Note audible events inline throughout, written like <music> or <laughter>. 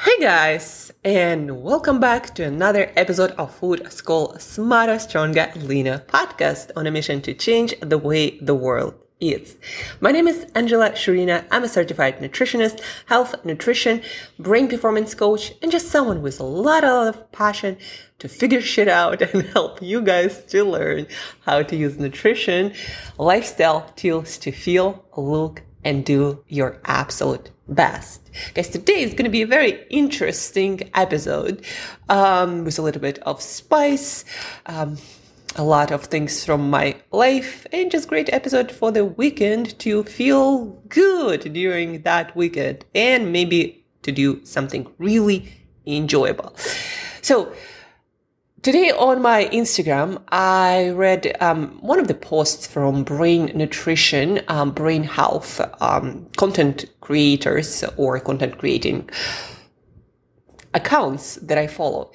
Hey guys, and welcome back to another episode of Food School Smarter, Stronger, Leaner podcast on a mission to change the way the world eats. My name is Angela Shurina. I'm a certified nutritionist, health, nutrition, brain performance coach, and just someone with a lot, of passion to figure shit out <laughs> and help you guys to learn how to use nutrition, lifestyle tools to feel, look, and do your absolute best. Guys, today is going to be a very interesting episode um, with a little bit of spice, um, a lot of things from my life, and just great episode for the weekend to feel good during that weekend and maybe to do something really enjoyable. So, Today on my Instagram, I read um, one of the posts from Brain Nutrition, um, Brain Health um, content creators or content creating accounts that I follow.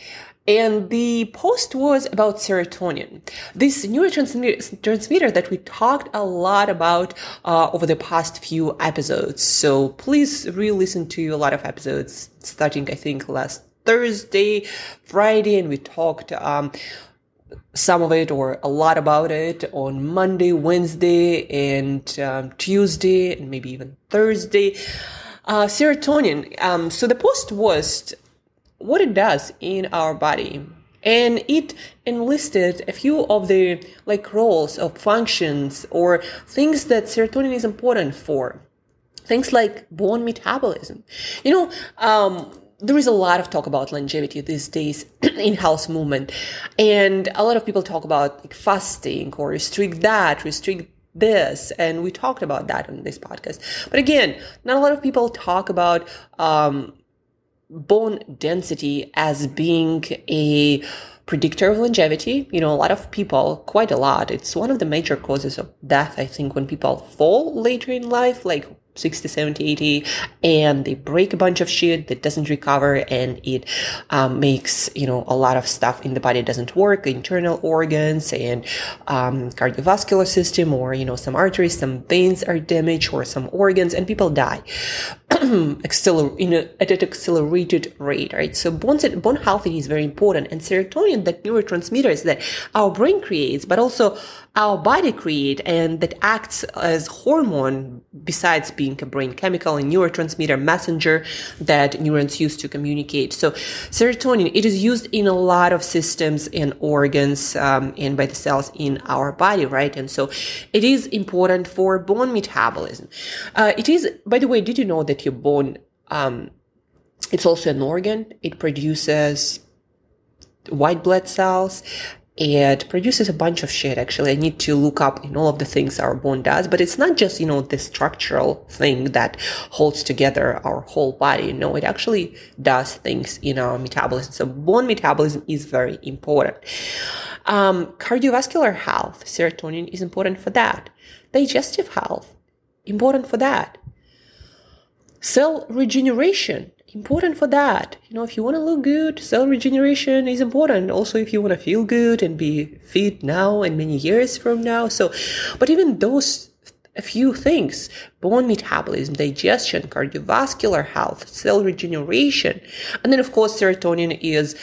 And the post was about serotonin, this neurotransmitter that we talked a lot about uh, over the past few episodes. So please re-listen to a lot of episodes starting, I think, last Thursday, Friday, and we talked um, some of it or a lot about it on Monday, Wednesday, and um, Tuesday, and maybe even Thursday. Uh, serotonin. Um, so the post was what it does in our body. And it enlisted a few of the like roles of functions or things that serotonin is important for. Things like bone metabolism. You know, um, there is a lot of talk about longevity these days <clears throat> in health movement. And a lot of people talk about like fasting or restrict that restrict this. And we talked about that on this podcast. But again not a lot of people talk about um, bone density as being a predictor of longevity. You know, a lot of people, quite a lot, it's one of the major causes of death, I think, when people fall later in life, like 60, 70, 80, and they break a bunch of shit that doesn't recover and it um, makes, you know, a lot of stuff in the body doesn't work, internal organs and um, cardiovascular system or, you know, some arteries, some veins are damaged or some organs and people die. <clears throat> Acceler- in a, at an accelerated rate, right? So bone, bone health is very important and serotonin, that neurotransmitter is that our brain creates, but also our body create and that acts as hormone besides being a brain chemical and neurotransmitter messenger that neurons use to communicate. So serotonin, it is used in a lot of systems and organs um, and by the cells in our body, right? And so it is important for bone metabolism. Uh, it is, by the way, did you know that your bone, um, it's also an organ. It produces white blood cells it produces a bunch of shit actually. I need to look up in all of the things our bone does but it's not just you know the structural thing that holds together our whole body. No it actually does things in our metabolism. So bone metabolism is very important. Um, cardiovascular health serotonin is important for that. Digestive health important for that. Cell regeneration important for that. You know, if you want to look good, cell regeneration is important. Also, if you want to feel good and be fit now and many years from now. So, but even those a few things bone metabolism, digestion, cardiovascular health, cell regeneration. And then, of course, serotonin is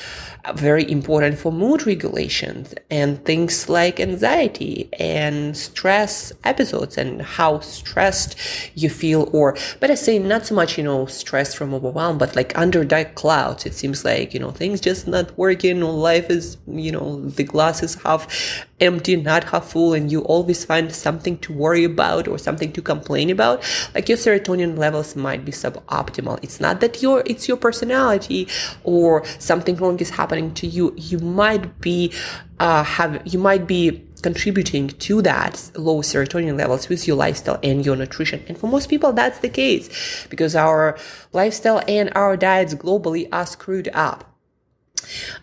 Uh, very important for mood regulation and things like anxiety and stress episodes and how stressed you feel or better say not so much you know stress from overwhelm but like under dark clouds it seems like you know things just not working or life is you know the glass is half empty not half full and you always find something to worry about or something to complain about like your serotonin levels might be suboptimal. It's not that your it's your personality or something wrong is happening happening to you, you might be uh, have you might be contributing to that low serotonin levels with your lifestyle and your nutrition. And for most people, that's the case because our lifestyle and our diets globally are screwed up.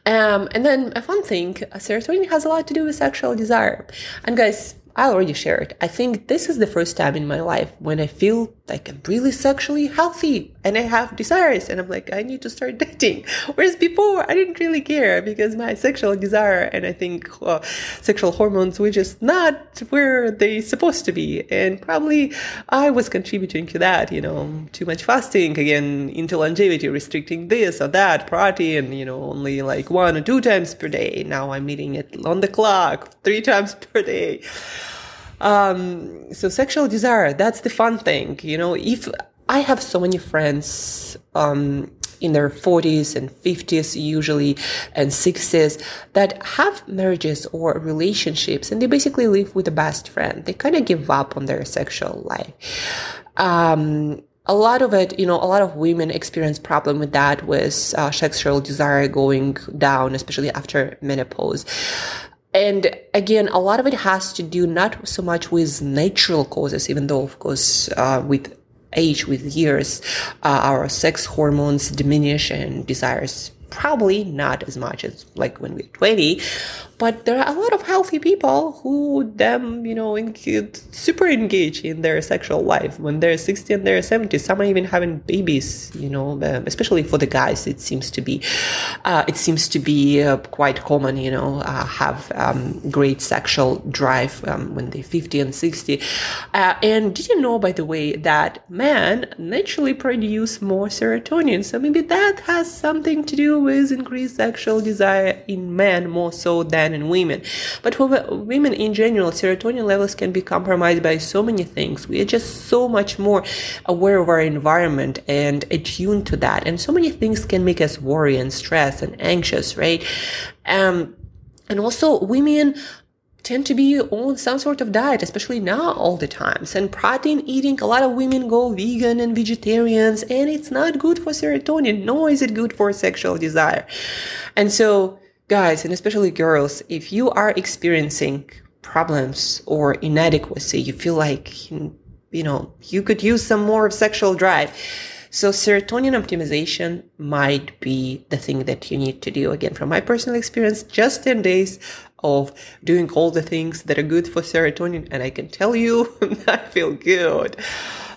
Um, and then a fun thing, serotonin has a lot to do with sexual desire. And guys, I already shared. I think this is the first time in my life when I feel like I'm really sexually healthy and I have desires and I'm like I need to start <laughs> dating. Whereas before I didn't really care because my sexual desire and I think uh, sexual hormones were just not where they supposed to be and probably I was contributing to that. You know, too much fasting again into longevity, restricting this or that protein. You know, only like one or two times per day. Now I'm eating it on the clock three <laughs> times per day. Um, so sexual desire, that's the fun thing. You know, if I have so many friends, um, in their 40s and 50s usually and 60s that have marriages or relationships and they basically live with a best friend they kind of give up on their sexual life um, a lot of it, you know, a lot of women experience problem with that with uh, sexual desire going down, especially after menopause. And again, a lot of it has to do not so much with natural causes, even though, of course, uh, with age, with years, uh, our sex hormones diminish and desires probably not as much as like when we're 20 but there are a lot of healthy people who them you know super engaged in their sexual life. When they're 60 and they're 70 some are even having babies you know um, especially for the guys it seems to be uh, it seems to be uh, quite common you know uh, have um, great sexual drive um, when they're 50 and 60 uh, and did you know by the way that men naturally produce more serotonin? So maybe that has something to do with increased sexual desire in men more so than men and women. But for women in general, serotonin levels can be compromised by so many things. We are just so much more aware of our environment and attuned to that. And so many things can make us worry and stress and anxious, right? Um, and also women tend to be on some sort of diet, especially now all the times. And protein eating, a lot of women go vegan and vegetarians, and it's not good for serotonin, nor is it good for sexual desire. And so guys, and especially girls, if you are experiencing problems or inadequacy, you feel like, you know, you could use some more of sexual drive. So serotonin optimization might be the thing that you need to do. Again, from my personal experience, just 10 days of doing all the things that are good for serotonin. And I can tell you, <laughs> I feel good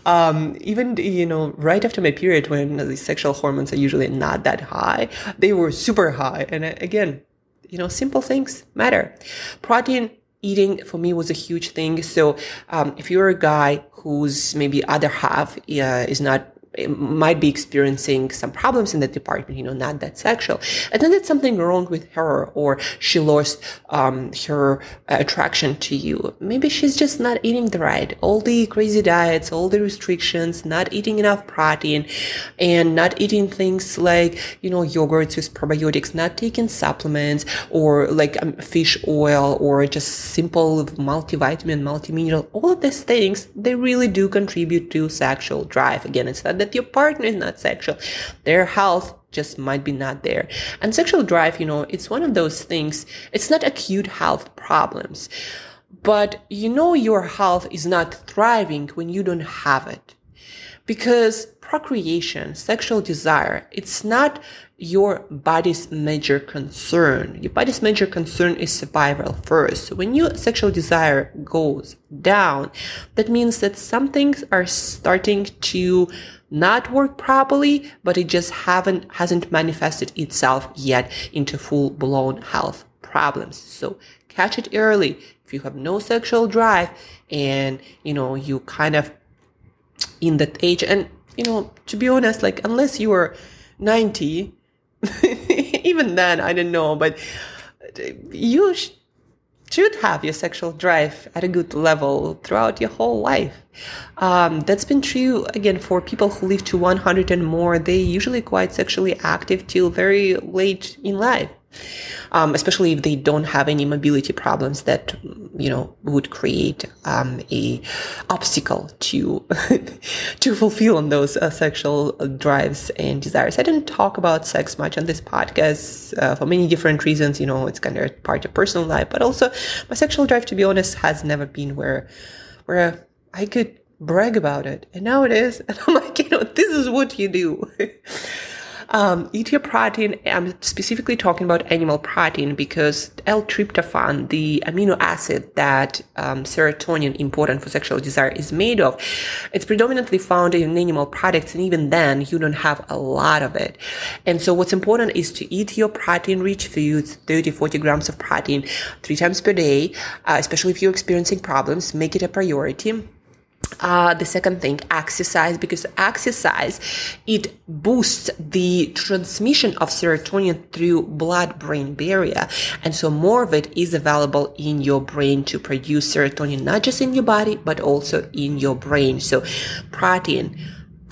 um, even you know right after my period when the sexual hormones are usually not that high they were super high. And uh, again you know simple things matter. Protein eating for me was a huge thing. So um, if you're a guy whose maybe other half uh, is not might be experiencing some problems in the department, you know, not that sexual. And then there's something wrong with her or she lost um, her attraction to you. Maybe she's just not eating the right. All the crazy diets, all the restrictions, not eating enough protein and not eating things like, you know, yogurts with probiotics, not taking supplements or like um, fish oil or just simple multivitamin, multimineral. All of these things, they really do contribute to sexual drive. Again, it's not that your partner is not sexual. Their health just might be not there. And sexual drive, you know, it's one of those things. It's not acute health problems, but you know your health is not thriving when you don't have it. Because procreation, sexual desire, it's not your body's major concern. Your body's major concern is survival first. So when your sexual desire goes down, that means that some things are starting to not work properly, but it just haven't, hasn't manifested itself yet into full blown health problems. So catch it early. If you have no sexual drive and, you know, you kind of in that age and, you know, to be honest, like unless you are 90, <laughs> even then, I don't know, but you sh- should have your sexual drive at a good level throughout your whole life. Um, that's been true again for people who live to 100 and more. They usually quite sexually active till very late in life um, especially if they don't have any mobility problems that you know would create um, a obstacle to <laughs> to fulfill on those uh, sexual drives and desires. I didn't talk about sex much on this podcast uh, for many different reasons. You know, it's kind of part of personal life, but also my sexual drive, to be honest, has never been where where I could brag about it, and now it is, <laughs> and I'm like, you know, this is what you do. <laughs> Um, eat your protein. I'm specifically talking about animal protein because L-tryptophan, the amino acid that um, serotonin, important for sexual desire, is made of, it's predominantly found in animal products, and even then, you don't have a lot of it. And so, what's important is to eat your protein-rich foods, 30, 40 grams of protein, three times per day, uh, especially if you're experiencing problems. Make it a priority uh, the second thing, exercise, because exercise, it boosts the transmission of serotonin through blood-brain barrier. And so more of it is available in your brain to produce serotonin, not just in your body, but also in your brain. So protein,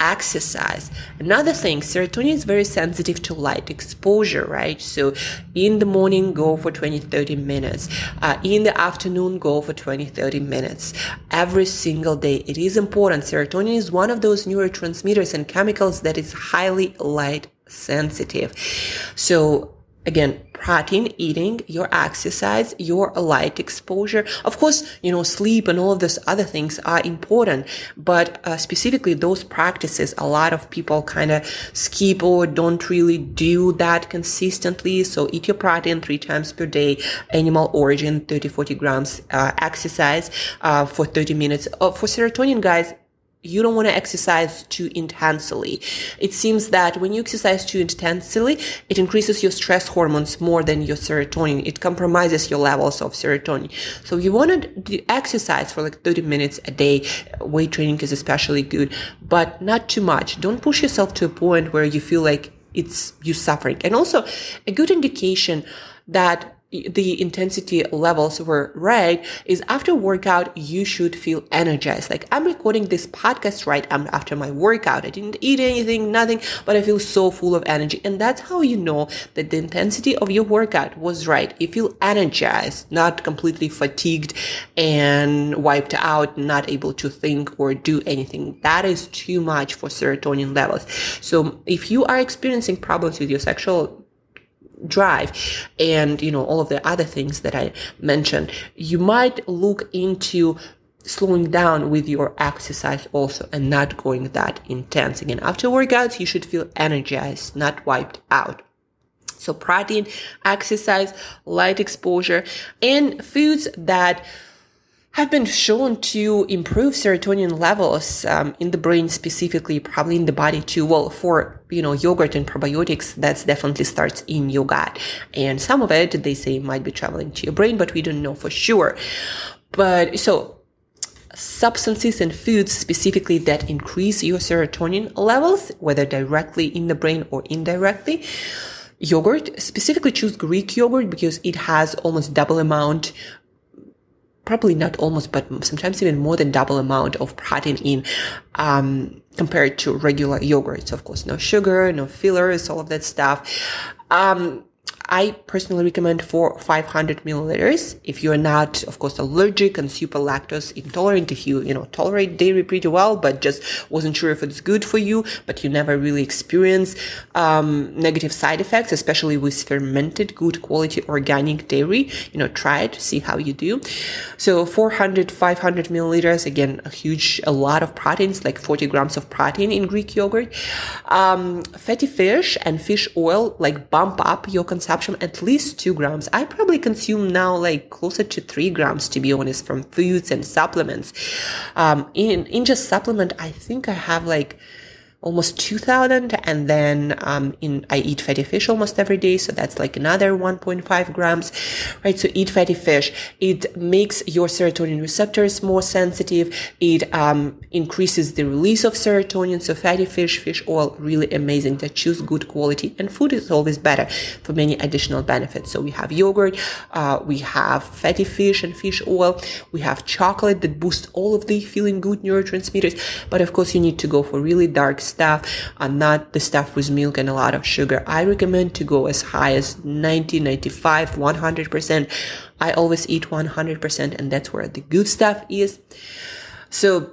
exercise. Another thing, serotonin is very sensitive to light exposure, right? So in the morning, go for 20, 30 minutes. Uh, in the afternoon, go for 20, 30 minutes. Every single day. It is important. Serotonin is one of those neurotransmitters and chemicals that is highly light sensitive. So again, protein eating, your exercise, your light exposure. Of course, you know, sleep and all of those other things are important, but uh, specifically those practices, a lot of people kind of skip or don't really do that consistently. So eat your protein three times per day, animal origin, 30, 40 grams, uh, exercise, uh, for 30 minutes. Uh, for serotonin, guys, you don't want to exercise too intensely. It seems that when you exercise too intensely, it increases your stress hormones more than your serotonin. It compromises your levels of serotonin. So you want to exercise for like 30 minutes a day. Weight training is especially good, but not too much. Don't push yourself to a point where you feel like it's you suffering. And also a good indication that the intensity levels were right is after workout you should feel energized. Like i'm recording this podcast right? After my workout. I didn't eat anything nothing but i feel so full of energy. And that's how you know that the intensity of your workout was right. You feel energized not completely fatigued and wiped out not able to think or do anything. That is too much for serotonin levels. So if you are experiencing problems with your sexual drive and you know all of the other things that i mentioned you might look into slowing down with your exercise also and not going that intense again. After workouts you should feel energized not wiped out. So protein exercise light exposure and foods that have been shown to improve serotonin levels um, in the brain specifically, probably in the body too. Well, for you know yogurt and probiotics, that's definitely starts in your gut, and some of it they say might be traveling to your brain, but we don't know for sure. But so substances and foods specifically that increase your serotonin levels, whether directly in the brain or indirectly. Yogurt, specifically choose Greek yogurt because it has almost double amount probably not almost, but sometimes even more than double amount of protein in, um, compared to regular yogurts. Of course, no sugar, no fillers, all of that stuff. Um, I personally recommend for 500 milliliters. If you're not, of course, allergic and super lactose intolerant, if you, you know, tolerate dairy pretty well, but just wasn't sure if it's good for you, but you never really experience, um, negative side effects, especially with fermented, good quality organic dairy, you know, try it, see how you do. So 400, 500 milliliters, again, a huge, a lot of proteins, like 40 grams of protein in Greek yogurt. Um, fatty fish and fish oil, like bump up your consumption consumption at least two grams. I probably consume now like closer to three grams, to be honest, from foods and supplements. Um, in, in just supplement, I think I have like, almost 2000 and then um, in i eat fatty fish almost every day so that's like another 1.5 grams right? So eat fatty fish. It makes your serotonin receptors more sensitive. It um, increases the release of serotonin. So fatty fish fish oil really amazing. To choose good quality and food is always better for many additional benefits. So we have yogurt uh, we have fatty fish and fish oil. We have chocolate that boosts all of the feeling good neurotransmitters. But of course you need to go for really dark stuff and not the stuff with milk and a lot of sugar. I recommend to go as high as 90, 95, 100%. I always eat 100% and that's where the good stuff is. So,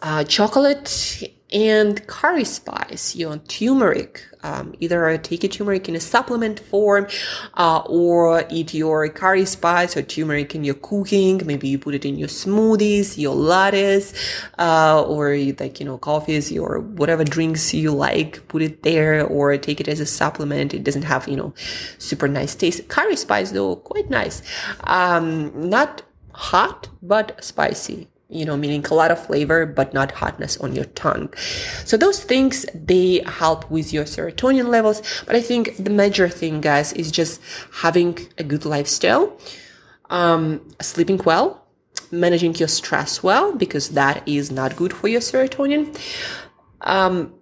uh, chocolate and curry spice, you know, turmeric. Um, either take a turmeric in a supplement form, uh, or eat your curry spice or turmeric in your cooking. Maybe you put it in your smoothies, your lattes, uh, or like, you know, coffees, or whatever drinks you like, put it there or take it as a supplement. It doesn't have, you know, super nice taste. Curry spice though, quite nice. Um, not hot, but spicy you know, meaning a lot of flavor, but not hotness on your tongue. So those things, they help with your serotonin levels. But I think the major thing, guys, is just having a good lifestyle, um, sleeping well, managing your stress well, because that is not good for your serotonin. Um,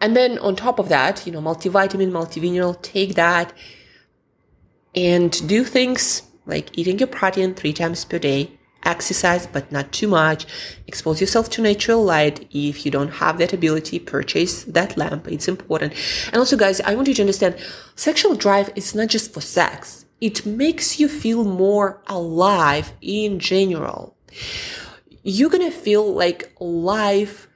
and then on top of that, you know, multivitamin, multimineral, take that and do things like eating your protein three times per day, exercise, but not too much. Expose yourself to natural light. If you don't have that ability, purchase that lamp. It's important. And also, guys, I want you to understand sexual drive is not just for sex. It makes you feel more alive in general. You're gonna feel like life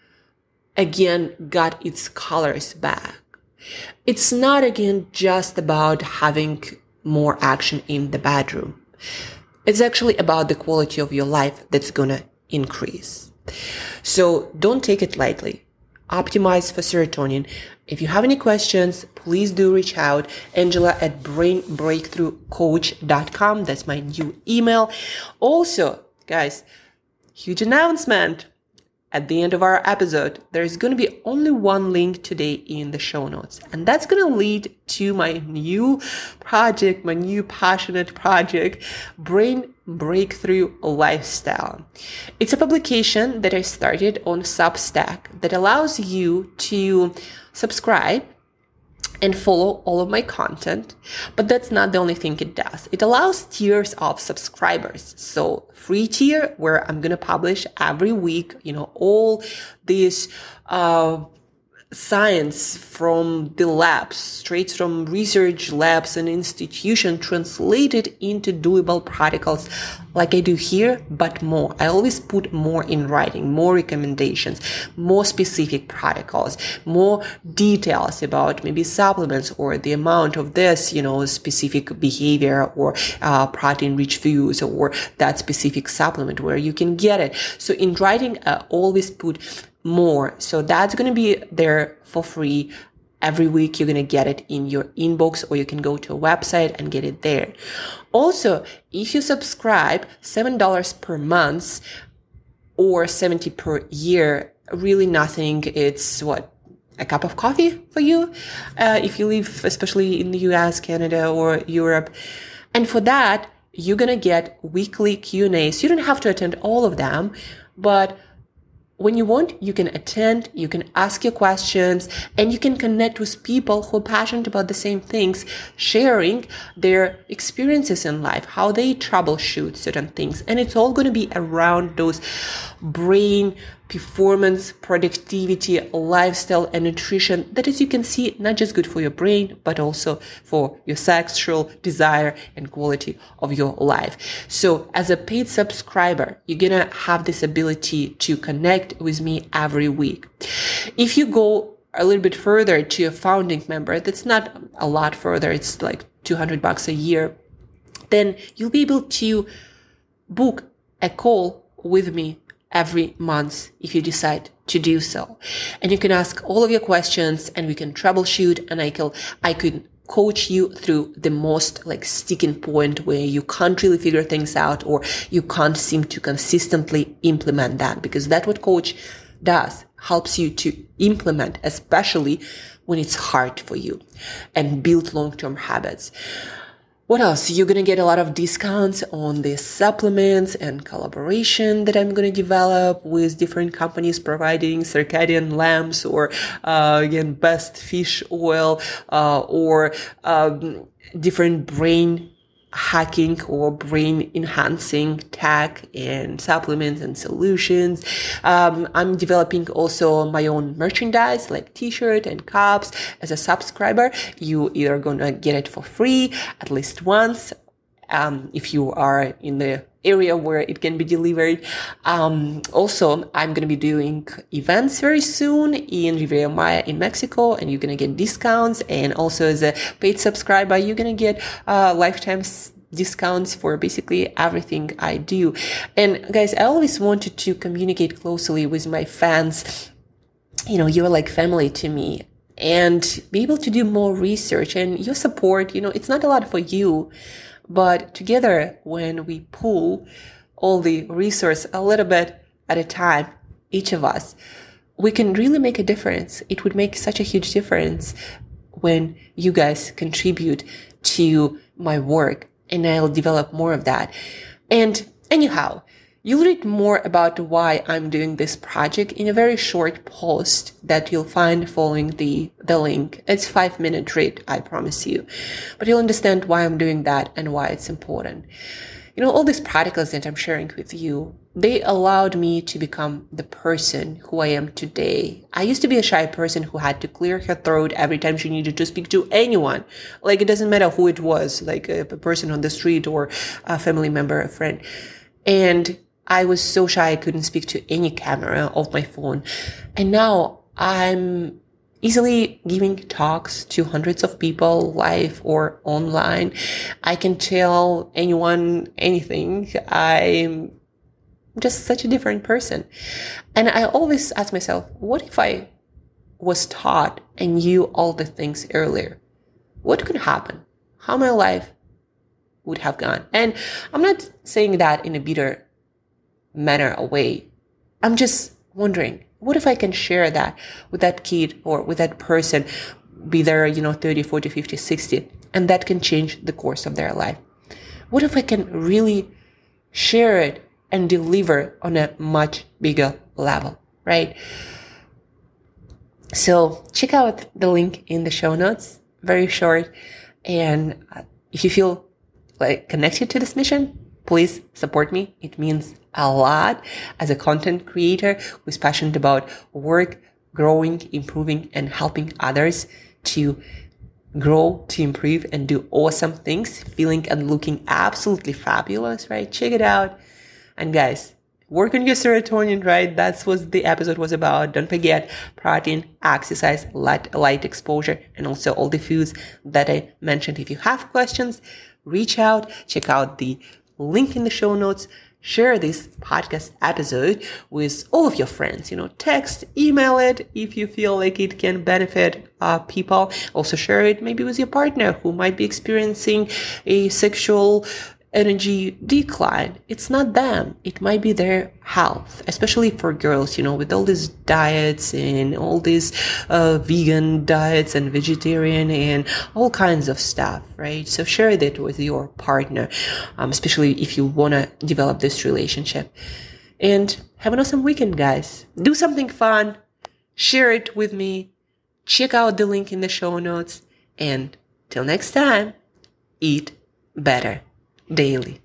again got its colors back. It's not again just about having more action in the bedroom. It's actually about the quality of your life that's gonna increase. So don't take it lightly. Optimize for serotonin. If you have any questions, please do reach out. Angela at brainbreakthroughcoach.com. That's my new email. Also, guys, huge announcement at the end of our episode, there's going to be only one link today in the show notes. And that's going to lead to my new project, my new passionate project, Brain Breakthrough Lifestyle. It's a publication that I started on Substack that allows you to subscribe and follow all of my content. But that's not the only thing it does. It allows tiers of subscribers. So free tier where I'm going to publish every week, you know, all these, uh, science from the labs, straight from research labs and institution translated into doable protocols like I do here, but more. I always put more in writing, more recommendations, more specific protocols, more details about maybe supplements or the amount of this, you know, specific behavior or uh, protein rich foods or that specific supplement where you can get it. So in writing, I always put more. So that's going to be there for free. Every week you're going to get it in your inbox or you can go to a website and get it there. Also, if you subscribe $7 per month or 70 per year, really nothing. It's what a cup of coffee for you uh, if you live especially in the US, Canada or Europe. And for that, you're going to get weekly Q&As. You don't have to attend all of them, but when you want, you can attend, you can ask your questions, and you can connect with people who are passionate about the same things, sharing their experiences in life, how they troubleshoot certain things. And it's all going to be around those brain performance, productivity, lifestyle, and nutrition that, as you can see, not just good for your brain, but also for your sexual desire and quality of your life. So as a paid subscriber, you're to have this ability to connect with me every week. If you go a little bit further to a founding member, that's not a lot further. It's like 200 bucks a year. Then you'll be able to book a call with me every month if you decide to do so. And you can ask all of your questions and we can troubleshoot and I can, I could coach you through the most like sticking point where you can't really figure things out or you can't seem to consistently implement that because that's what coach does helps you to implement, especially when it's hard for you and build long-term habits. What else? You're to get a lot of discounts on the supplements and collaboration that I'm to develop with different companies providing circadian lamps or, uh, again, best fish oil, uh, or, um, different brain hacking or brain enhancing tech and supplements and solutions. Um, I'm developing also my own merchandise like t-shirt and cups as a subscriber. You either gonna get it for free at least once um, if you are in the area where it can be delivered. Um, also, I'm going to be doing events very soon in Riviera Maya in Mexico, and you're going to get discounts. And also, as a paid subscriber, you're going to get uh, lifetime discounts for basically everything I do. And guys, I always wanted to communicate closely with my fans. You know, you're like family to me and be able to do more research and your support. You know, it's not a lot for you, but together when we pool all the resource a little bit at a time, each of us, we can really make a difference. It would make such a huge difference when you guys contribute to my work and I'll develop more of that. And anyhow, You'll read more about why I'm doing this project in a very short post that you'll find following the, the link. It's five minute read, I promise you. But you'll understand why I'm doing that and why it's important. You know, all these practicals that I'm sharing with you, they allowed me to become the person who I am today. I used to be a shy person who had to clear her throat every time she needed to speak to anyone. Like it doesn't matter who it was, like a, person on the street or a family member, a friend. And I was so shy I couldn't speak to any camera of my phone. And now I'm easily giving talks to hundreds of people live or online. I can tell anyone anything. I'm just such a different person. And I always ask myself, what if I was taught and knew all the things earlier? What could happen? How my life would have gone? And I'm not saying that in a bitter manner away. I'm just wondering, what if I can share that with that kid or with that person, be there, you know, 30, 40, 50, 60, and that can change the course of their life? What if I can really share it and deliver on a much bigger level, right? So check out the link in the show notes, very short. And if you feel like connected to this mission, please support me. It means a lot as a content creator who's passionate about work, growing, improving, and helping others to grow, to improve, and do awesome things, feeling and looking absolutely fabulous, right? Check it out. And guys, work on your serotonin, right? That's what the episode was about. Don't forget protein, exercise, light, light exposure, and also all the foods that I mentioned. If you have questions, reach out, check out the link in the show notes. Share this podcast episode with all of your friends. You know, text, email it if you feel like it can benefit uh, people. Also share it maybe with your partner who might be experiencing a sexual energy decline. It's not them. It might be their health, especially for girls, you know, with all these diets and all these uh, vegan diets and vegetarian and all kinds of stuff, right? So share that with your partner, um, especially if you want to develop this relationship. And have an awesome weekend, guys. Do something fun. Share it with me. Check out the link in the show notes. And till next time, eat better daily.